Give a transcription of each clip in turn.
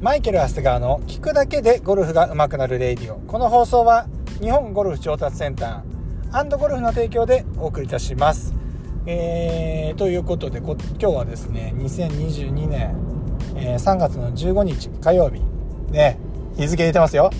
マイケル・アスガーの聞くだけでゴルフが上手くなるレイディオ。この放送は日本ゴルフ調達センターゴルフの提供でお送りいたします。えー、ということで今日はですね2022年、えー、3月の15日火曜日。ね日付入れてますよ。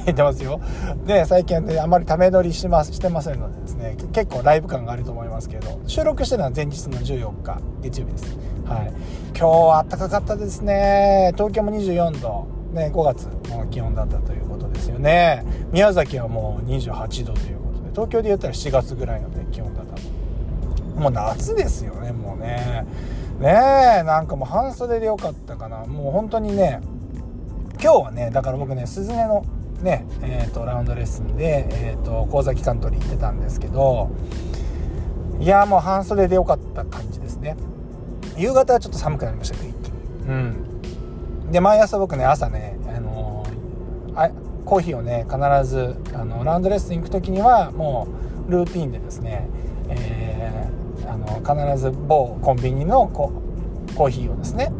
入れてますよ。で最近はねあまりため撮りしますしてませんのでですね結構ライブ感があると思いますけど収録してるのは前日の14日月曜日です。はい。今日は暖かかったですね。東京も24度。ね5月の気温だったということですよね。宮崎はもう28度ということで東京で言ったら7月ぐらいの、ね、気温だった。ともう夏ですよねもうね。ねえなんかもう半袖でよかったかな。もう本当にね今日はねだから僕ねスズメのねえーと、ラウンドレッスンで、えーと、神崎カントリー行ってたんですけどいやもう半袖でよかった感じですね。夕方はちょっと寒くなりましたけど一気に。うん。で毎朝僕ね朝ねあのー、あコーヒーをね必ずあのラウンドレッスン行く時にはもうルーティンでですね、えーあの必ず某コンビニのコーヒーをですね、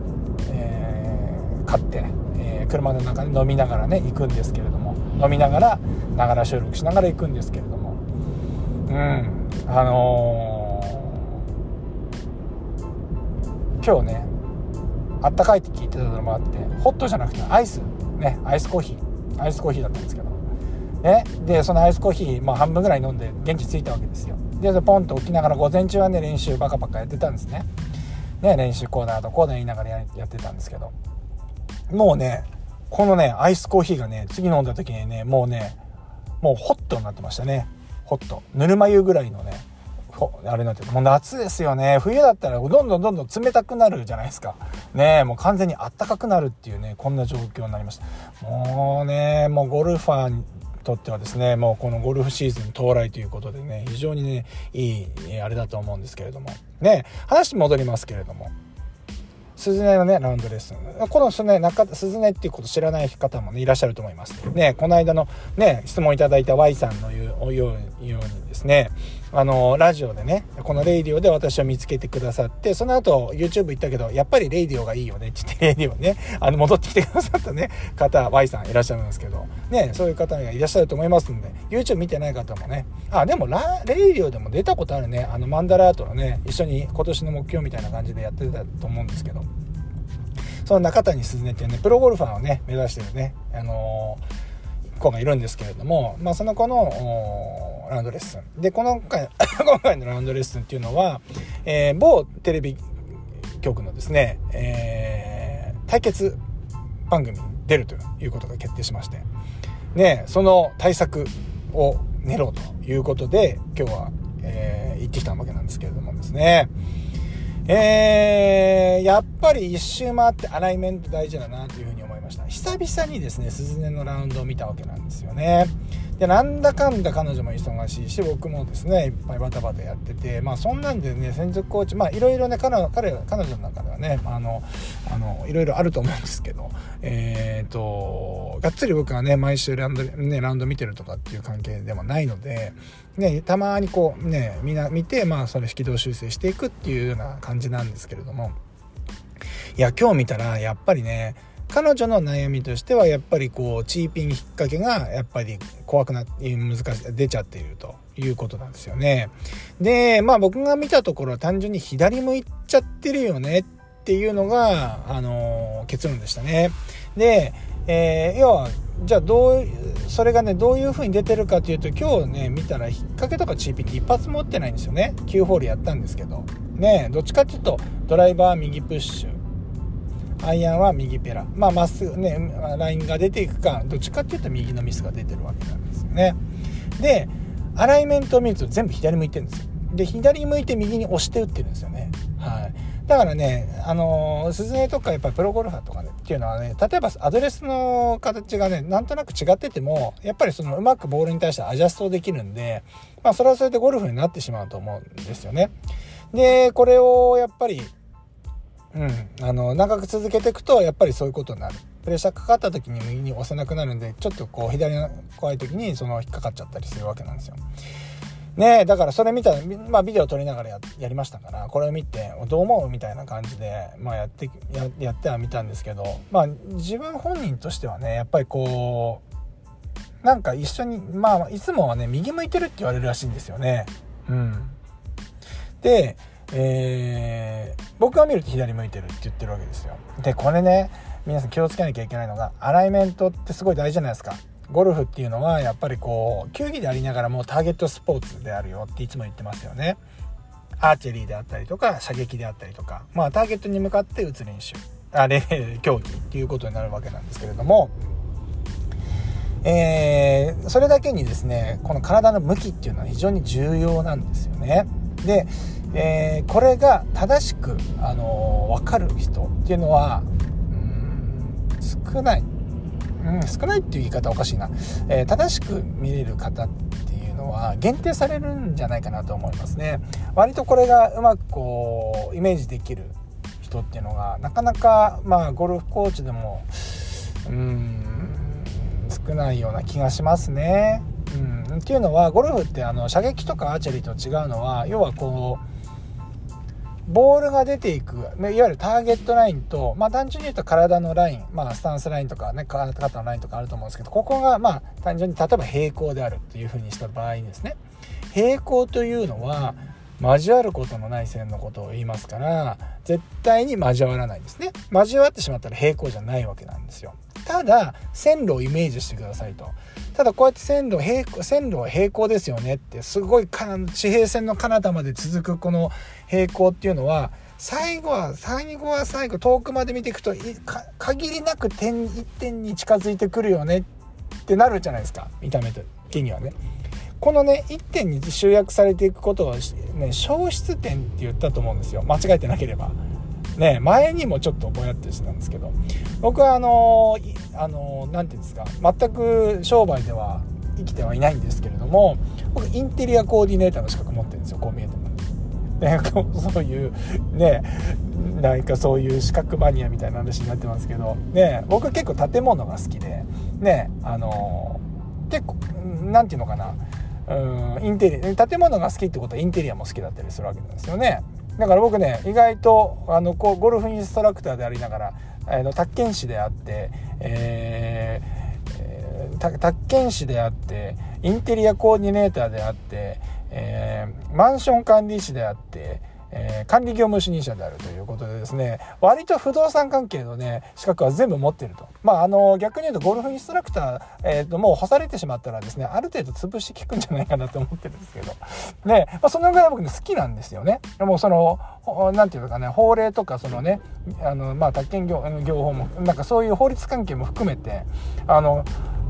えー、買って、えー、車の中で飲みながらね行くんですけれど飲みながらながら収録しながら行くんですけれども。うん。あのー、今日ねあったかいって聞いてたのもあってホットじゃなくてアイス。ねアイスコーヒー。アイスコーヒーだったんですけど。ね。でそのアイスコーヒー、まあ、半分ぐらい飲んで現地着いたわけですよ。でポンと起きながら午前中はね練習バカバカやってたんですね。ね練習コーナーとコーナー言いながらやってたんですけど。もうねこのねアイスコーヒーがね次飲んだ時にねもうねもうホットになってましたね。ホット。ぬるま湯ぐらいのねあれなんてもう夏ですよね。冬だったらどんどんどんどん冷たくなるじゃないですか。ねもう完全にあったかくなるっていうねこんな状況になりました。もうねもうゴルファーにとってはですねもうこのゴルフシーズン到来ということでね非常にねいいあれだと思うんですけれども。ね話戻りますけれども。スズネのねラウンドレッスン。このスね中スズネっていうこと知らない方もねいらっしゃると思います。ねこの間のね質問いただいた Y さんの言うようにね。あのラジオでねこのレイディオで私を見つけてくださってその後 YouTube 行ったけどやっぱりレイディオがいいよねって言ってレイディオねあの戻ってきてくださったね方 Y さんいらっしゃるんですけど。ねそういう方がいらっしゃると思いますんで YouTube 見てない方もね。あでもラレイディオでも出たことあるね。あのマンダラートのね一緒に今年の目標みたいな感じでやってたと思うんですけど。その中谷鈴音っていうねプロゴルファーをね目指してるねあのー、子がいるんですけれどもまあその子のラウンドレッスン。で、この回、今回のラウンドレッスンっていうのは、えー、某テレビ局のですね、えー、対決番組に出るということが決定しまして、ね、その対策を練ろうということで、今日は、えー、行ってきたわけなんですけれどもですね、えー、やっぱり一周回ってアライメント大事だなというふうに思いました。久々にですね、鈴音のラウンドを見たわけなんですよね。でなんだかんだ彼女も忙しいし僕もですねいっぱいバタバタやっててまあそんなんでね専属コーチまあいろいろね彼彼彼女の中ではね、あ、のあのいろいろあると思うんですけどえっ、ー、とがっつり僕はね毎週ラウンド,、ね、ラウンド見てるとかっていう関係でもないので、ね、たまにこうねみんな見てまあそれ引き動修正していくっていうような感じなんですけれどもいや今日見たらやっぱりね彼女の悩みとしてはやっぱりこうチーピン引っ掛けがやっぱり怖くなって難しい出ちゃっているということなんですよね。でまあ僕が見たところは単純に左向いちゃってるよねっていうのが、あの、結論でしたね。で、えー、要はじゃあどうそれがねどういう風に出てるかというと今日ね見たら引っ掛けとかチーピンって一発持ってないんですよね9ホールやったんですけどねどっちかっていうとドライバー右プッシュアイアンは右ペラ。まあまっすぐねラインが出ていくかどっちかっていうと右のミスが出てるわけなんですよね。でアライメントを見ると全部左向いてるんですよ。で左向いて右に押して打ってるんですよね。はい。だからね、あのー、鈴音とかやっぱりプロゴルファーとかねっていうのはね、例えばアドレスの形がね、なんとなく違ってても、やっぱりそのうまくボールに対してアジャストできるんで、まあそれはそれでゴルフになってしまうと思うんですよね。で、これをやっぱりうん、あの長く続けていくとやっぱりそういうことになる。プレッシャーかかった時に右に押せなくなるんでちょっとこう左の怖い時にその引っかかっちゃったりするわけなんですよ。ねだからそれ見たら、まあ、ビデオ撮りながらやりましたからこれを見てどう思うみたいな感じで、まあ、やってややってはみたんですけど、まあ、自分本人としてはねやっぱりこうなんか一緒にまあいつもはね右向いてるって言われるらしいんですよね。うん、で、えー、僕が見ると左向いてるって言ってるわけですよ。でこれね皆さん気をつけなきゃいけないのがアライメントってすごい大事じゃないですか。ゴルフっていうのはやっぱりこう球技でありながらもターゲットスポーツであるよっていつも言ってますよね。アーチェリーであったりとか射撃であったりとかまあターゲットに向かって打つ練習あれ 競技っていうことになるわけなんですけれども、えー、それだけにですねこの体の向きっていうのは非常に重要なんですよね。で、えー、これが正しく、あのー、分かる人っていうのはうん少ない。うん、少ないっていう言い方おかしいな、えー、正しく見れる方っていうのは限定されるんじゃないかなと思いますね。割とこれがうまくこうイメージできる人っていうのがなかなかまあゴルフコーチでもうん少ないような気がしますね。うん、っていうのはゴルフってあの射撃とかアーチェリーと違うのは要はこうボールが出ていくいわゆるターゲットラインと、まあ、単純に言うと体のライン、まあ、スタンスラインとかね肩のラインとかあると思うんですけどここがまあ単純に例えば平行であるというふうにした場合にですね平行というのは交わることのない線のことを言いますから絶対に交わらないんですね。交わってしまったら平行じゃないわけなんですよ。ただ線路をイメージしてくださいと。ただこうやって線路平行線路は平行ですよねってすごい地平線の彼方まで続くこの平行っていうのは最後は最後は最後遠くまで見ていくと限りなく点一点に近づいてくるよねってなるじゃないですか。見た目的にはね。このね1点に集約されていくことを、ね、消失点って言ったと思うんですよ。間違えてなければ。ね前にもちょっとぼやってしてたんですけど。僕はあのあの何て言うんですか。全く商売では生きてはいないんですけれども僕インテリアコーディネーターの資格持ってるんですよ。こう見えても。ね、そういうねなんかそういう資格マニアみたいな話になってますけど。ね僕結構建物が好きで。ねあの結構何て言うのかな。うんインテリ建物が好きってことはインテリアも好きだったりするわけなんですよね。だから僕ね意外とあのこうゴルフインストラクターでありながらあの宅建師であって、えー、宅建士であってインテリアコーディネーターであって、えー、マンション管理士であってえー、管理業務主任者であるということでですね割と不動産関係のね資格は全部持ってると。まああの逆に言うとゴルフインストラクター、えーと、もう干されてしまったらですねある程度潰し効くんじゃないかなと思ってるんですけど。ね、まあ、そのぐらい僕ね好きなんですよね。でもその何て言うかね法令とかそのねあのまあ宅建業業法もなんかそういう法律関係も含めてあの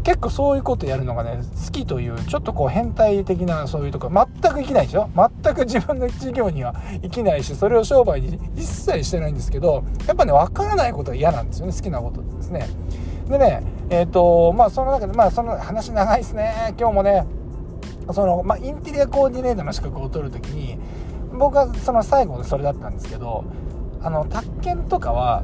結構そういうことやるのがね好きというちょっとこう変態的なそういうとこ全く生きないでしょ？全く自分の事業には生きないしそれを商売に一切してないんですけどやっぱね分からないことが嫌なんですよね好きなことですね。でねえっ、ー、とまあその中でまあその話長いですね。今日もねその、まあ、インテリアコーディネーターの資格を取る時に僕はその最後でそれだったんですけどあの宅建とかは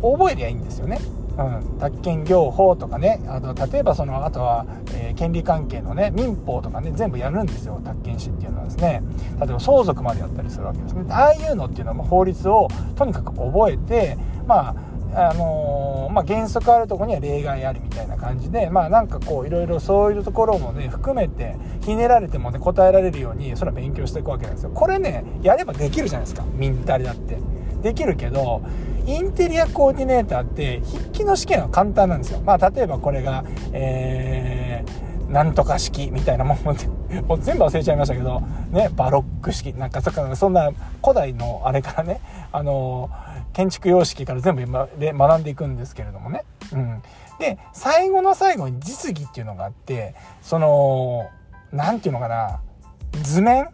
覚えりゃいいんですよね。うん、宅建業法とかねあと例えばそのあとは、えー、権利関係のね民法とかね全部やるんですよ宅建士っていうのはですね。例えば相続までやったりするわけですね。ああいうのっていうのは法律をとにかく覚えてまああのー、まあ、原則あるとこには例外ありみたいな感じでまあなんかこういろいろそういうところもね含めてひねられてもね答えられるようにそれは勉強していくわけなんですよ。これねやればできるじゃないですか。みんなだって。できるけどインテリアコーディネーターって筆記の試験は簡単なんですよ。まあ、例えばこれが、えー、なんとか式みたいなもん もう全部忘れちゃいましたけど、ね、バロック式なんかそんな古代のあれからね、あの建築様式から全部で学んでいくんですけれどもね。うん、で最後の最後に実技っていうのがあってその何て言うのかな図面？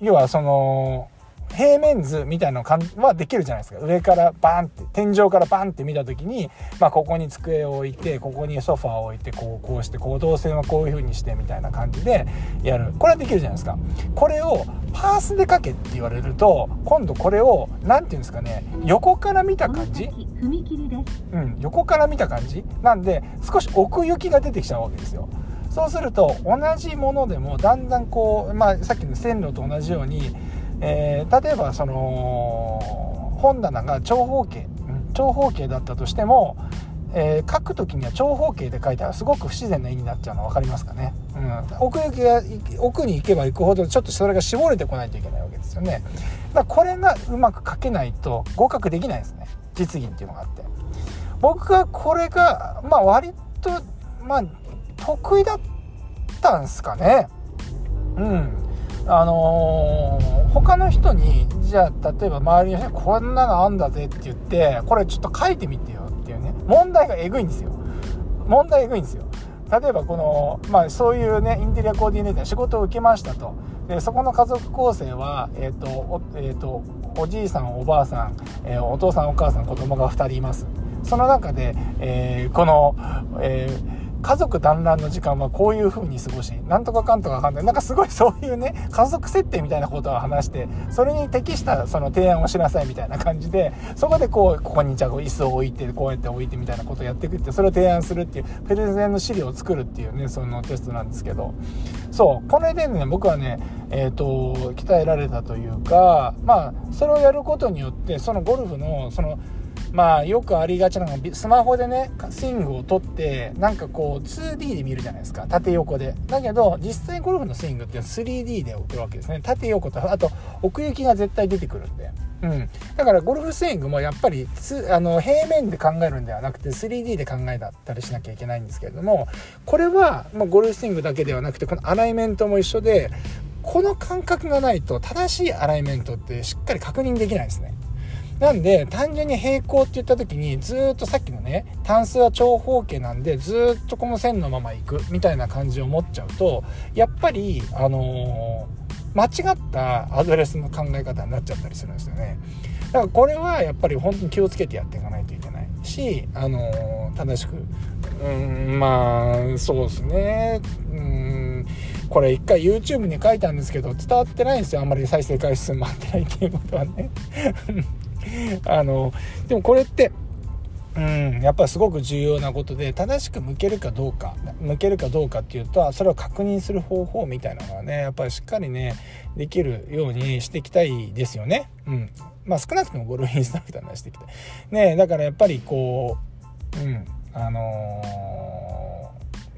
要はその平面図みたいなのはできるじゃないですか。上からバーンって天井からバンって見た時に、まあ、ここに机を置いてここにソファーを置いてこうこうしてこう動線はこういう風にしてみたいな感じでやる。これはできるじゃないですか。これをパースで書けって言われると今度これを何て言うんですかね横から見た感じ？うん横から見た感じ？なんで少し奥行きが出てきちゃうわけですよ。そうすると同じものでもだんだんこう、まあ、さっきの線路と同じように、えー、例えばその本棚が長方形、長方形だったとしてもえー、書く時には長方形で書いたらすごく不自然な絵になっちゃうの分かりますかね、うん、奥行きが奥に行けば行くほどちょっとそれが絞れてこないといけないわけですよね。だこれがうまく書けないと合格できないですね。実技っていうのがあって。僕はこれがまあ割とまあ得意だったんすかね。うん。あのー、他の人にじゃあ例えば周りの人にこんなのあんだぜって言ってこれちょっと書いてみてよっていうね問題がえぐいんですよ。問題えぐいんですよ。例えばこの、まあ、そういうねインテリアコーディネーター仕事を受けましたと。でそこの家族構成は、えーとおえーと、おじいさんおばあさん、えー、お父さんお母さん子供が2人います。その中で、えー、この、えー家族団らんの時間はこういう風に過ごし、なんとかかんとかかんない。なんかすごいそういうね、家族設定みたいなことを話して、それに適したその提案をしなさいみたいな感じで、そこでこう、ここにじゃあ椅子を置いて、こうやって置いてみたいなことをやっていくって、それを提案するっていう、プレゼンの資料を作るっていうね、そのテストなんですけど、そう、これでね、僕はね、えっ、ー、と、鍛えられたというか、まあ、それをやることによって、そのゴルフの、その、まあよくありがちなのがスマホでねスイングを撮ってなんかこう 2D で見るじゃないですか。縦横で。だけど実際ゴルフのスイングって 3D で送るわけですね。縦横とあと奥行きが絶対出てくるんで。うん、だからゴルフスイングもやっぱりあの平面で考えるんではなくて 3D で考えたりしなきゃいけないんですけれどもこれは、まあ、ゴルフスイングだけではなくてこのアライメントも一緒でこの感覚がないと正しいアライメントってしっかり確認できないですね。なんで単純に平行って言った時にずっとさっきのね単数は長方形なんでずっとこの線のまま行くみたいな感じを持っちゃうとやっぱりあのー、間違ったアドレスの考え方になっちゃったりするんですよね。だからこれはやっぱり本当に気をつけてやっていかないといけないし、あのー、正しく。うんまあそうですね。うんこれ一回 YouTube に書いたんですけど伝わってないんですよ。あんまり再生回数も合ってないっていうことはね。あのでもこれってうんやっぱりすごく重要なことで正しく向けるかどうか向けるかどうかっていうとそれを確認する方法みたいなのはねやっぱりしっかりねできるようにしていきたいですよね。うんまあ、少なくともゴルフインストラクターにしていきたい。ねだからやっぱりこううんあの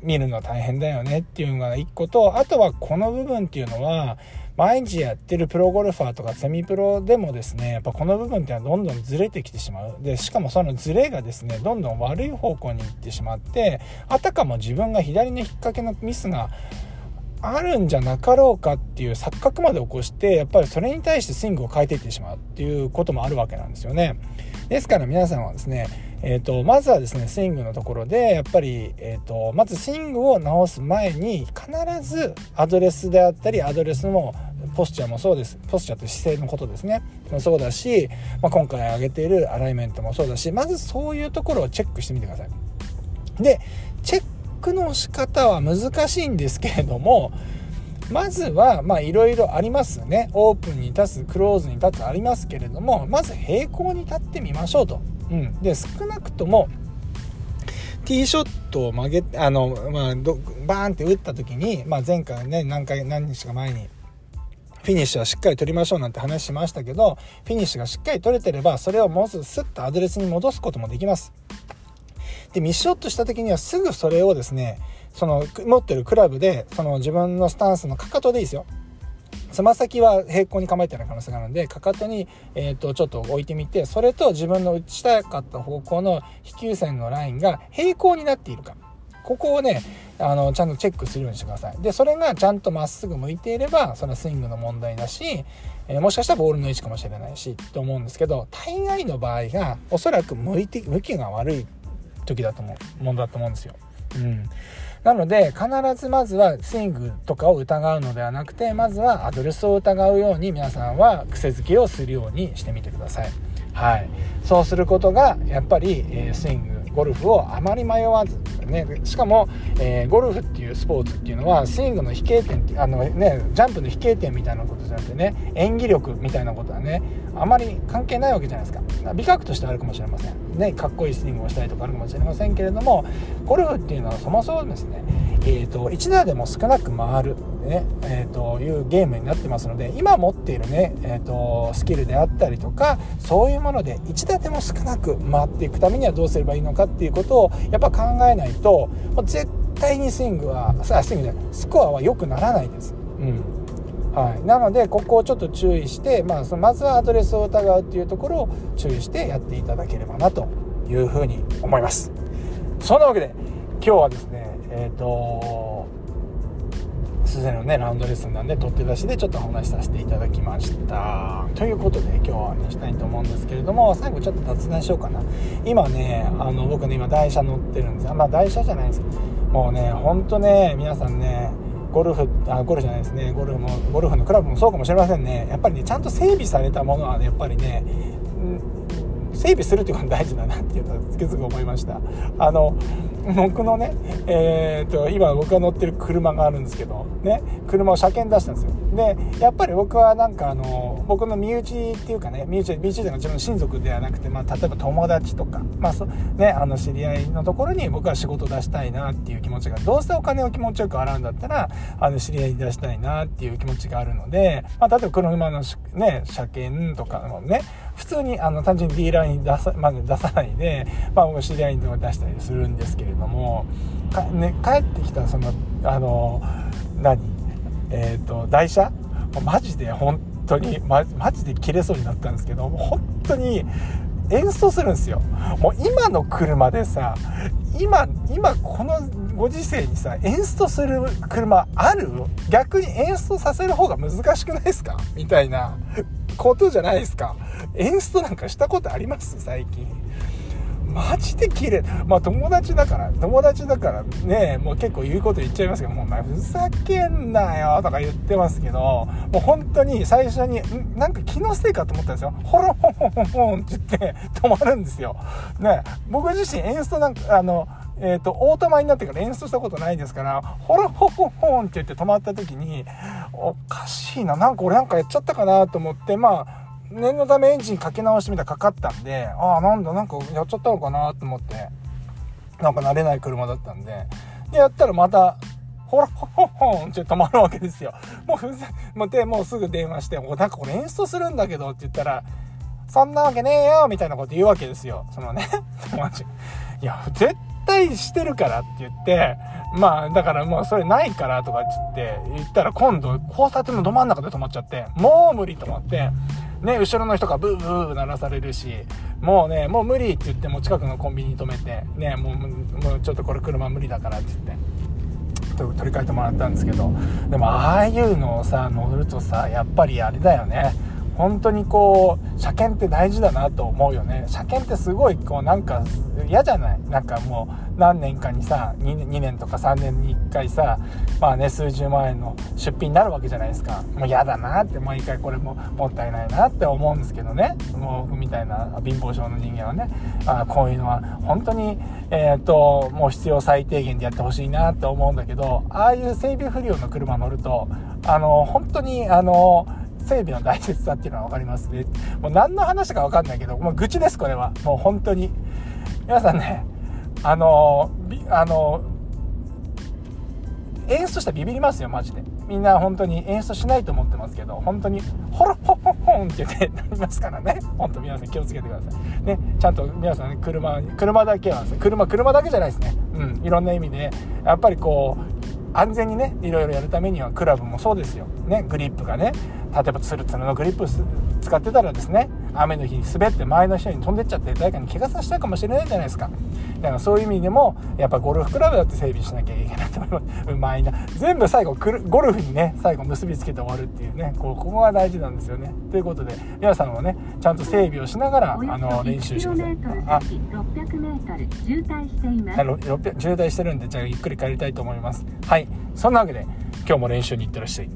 ー、見るの大変だよねっていうのが一個とあとはこの部分っていうのは毎日やってるプロゴルファーとかセミプロでもですねやっぱこの部分っていうのはどんどんずれてきてしまう。でしかもそのずれがですねどんどん悪い方向に行ってしまってあたかも自分が左の引っ掛けのミスがあるんじゃなかろうかっていう錯覚まで起こしてやっぱりそれに対してスイングを変えていってしまうっていうこともあるわけなんですよね。ですから皆さんはですねえーと、まずはですねスイングのところでやっぱり、えーと、まずスイングを直す前に必ずアドレスであったりアドレスのポスチャーもそうです。ポスチャーと姿勢のことですね。もそうだし、まあ、今回挙げているアライメントもそうだしまずそういうところをチェックしてみてください。でチェックの仕方は難しいんですけれどもまずはまあいろいろありますね。オープンに立つクローズに立つありますけれどもまず平行に立ってみましょうと。うん、で少なくともティーショットを曲げあの、まあ、バーンって打った時に、まあ、前回ね何回何日か前にフィニッシュはしっかり取りましょうなんて話しましたけどフィニッシュがしっかり取れてればそれをもうすぐスッとアドレスに戻すこともできます。でミスショットした時にはすぐそれをですねその持ってるクラブでその自分のスタンスのかかとでいいですよ。つま先は平行に構えてる可能性があるのでかかとに、えーと、ちょっと置いてみてそれと自分の打ちたかった方向の飛球線のラインが平行になっているか。ここをねあのちゃんとチェックするようにしてください。でそれがちゃんとまっすぐ向いていればそれはスイングの問題だし、えー、もしかしたらボールの位置かもしれないしと思うんですけど大概の場合がおそらく向いて向きが悪い時だと思うものだと思うんですよ。うん。なので必ずまずはスイングとかを疑うのではなくてまずはアドレスを疑うように皆さんは癖づけをするようにしてみてください。はい、そうすることがやっぱり、え、スイングゴルフをあまり迷わず、ね、しかも、えー、ゴルフっていうスポーツっていうのはスイングの飛型点あの、ね、ジャンプの飛型点みたいなことじゃなくてね演技力みたいなことはねあまり関係ないわけじゃないですか。美学としてあるかもしれません。ねかっこいいスイングをしたりとかあるかもしれませんけれどもゴルフっていうのはそもそもですね、えーと、1打でも少なく回る、ねえー、というゲームになってますので今持っているね、えーと、スキルであったりとかそういうもので1打でも少なく回っていくためにはどうすればいいのかっていうことをやっぱ考えないと絶対にスイングはスイングでスコアは良くならないです。うんはい、なのでここをちょっと注意して、まあ、そのまずはアドレスを疑うっていうところを注意してやっていただければなというふうに思います。そんなわけで今日はですねえっ、ー、とすでのねラウンドレッスンなんで取って出しでちょっとお話しさせていただきました。ということで今日はねしたいと思うんですけれども最後ちょっと雑談しようかな。今ねあの僕ね今台車乗ってるんですまあ台車じゃないんですもうねほんとね皆さんねゴルフあゴルフじゃないですね。ゴルフもゴルフのクラブもそうかもしれませんね。やっぱりねちゃんと整備されたものはねやっぱりねうん整備するっていうのが大事だなっていうのはつくづく思いました。あの僕のね、えーと、今僕が乗ってる車があるんですけど、ね、車を車検出したんですよ。でやっぱり僕はなんかあの僕の身内っていうかね身内身内というのは自分の親族ではなくて、まあ、例えば友達とか、まあそね、あの知り合いのところに僕は仕事出したいなっていう気持ちがどうせお金を気持ちよく払うんだったらあの知り合いに出したいなっていう気持ちがあるので、まあ、例えば車の、ね、車検とかのね普通にあの単純にディーラーに出さ,、まあ、出さないで、まあ、僕知り合いに出したりするんですけれどもか、ね、帰ってきたそのあの何えっ、ー、と台車？マジで本当にママジで切れそうになったんですけど本当に演奏するんですよ。もう今の車でさ今今このご時世にさエンストする車ある？逆にエンストさせる方が難しくないですか？みたいなことじゃないですか？エンストなんかしたことあります？最近。マジで綺麗。まあ友達だから友達だからねもう結構言うこと言っちゃいますけどもうお前ふざけんなよとか言ってますけどもう本当に最初になんか気のせいかと思ったんですよ。ホロホンホンホンって言って止まるんですよね僕自身エンストなんかあのえっ、ー、と、オートマになってから演出したことないですから、ホロホホホンって言って止まった時に、おかしいな、なんか俺なんかやっちゃったかなと思って、まあ、念のためエンジンかけ直してみたらかかったんで、ああ、なんだ、なんかやっちゃったのかなと思って、なんか慣れない車だったんで、で、やったらまた、ほら、ほほほんって止まるわけですよ。もうふざ、もうで、もうすぐ電話して、なんかこれ演出するんだけどって言ったら、そんなわけねえよみたいなこと言うわけですよ。そのね、友達。いや、絶対してるからって言って、まあ、だからもうそれないからとかって言ったら今度交差点のど真ん中で止まっちゃって、もう無理と思って、ね、後ろの人がブーブー鳴らされるし、もうね、もう無理って言っても近くのコンビニに止めて、ね、もう、もうちょっとこれ車無理だからって言って。取り替えてもらったんですけどでもああいうのをさ乗るとさやっぱりあれだよね本当にこう車検って大事だなと思うよね。車検ってすごいこうなんか嫌じゃない？なんかもう何年かにさ 2, 2年とか3年に1回さまあね数十万円の出費になるわけじゃないですか。もう嫌だなって毎回これももったいないなって思うんですけどね。もう僕みたいな貧乏症の人間はね。あこういうのは本当にえっ、ー、ともう必要最低限でやってほしいなって思うんだけどああいう整備不良の車乗るとあの本当にあの整備の大切さっていうのは分かりますね。もう何の話か分かんないけど、もう愚痴です、これは。もう本当に。皆さんね、あの、あの、演出したらビビりますよ、マジで。みんな本当に演出しないと思ってますけど、本当に、ホロホホホンって言ってなりますからね。本当皆さん気をつけてください。ね、ちゃんと皆さん、ね、車、車だけは、車、車だけじゃないですね。うん、いろんな意味で、やっぱりこう、安全にねいろいろやるためにはクラブもそうですよ、ね、グリップがね。例えばツルツルのグリップ使ってたらですね雨の日に滑って前の人に飛んでっちゃって誰かに怪我させたかもしれないじゃないですか。だからそういう意味でもやっぱゴルフクラブだって整備しなきゃいけないと思います。うまいな全部最後ゴルフにね最後結びつけて終わるっていうねここが大事なんですよね。ということで皆さんもねちゃんと整備をしながらあの練習してくださいあ渋滞しています。渋滞してるんでじゃあゆっくり帰りたいと思います。はい。そんなわけで今日も練習に行ってらっしゃい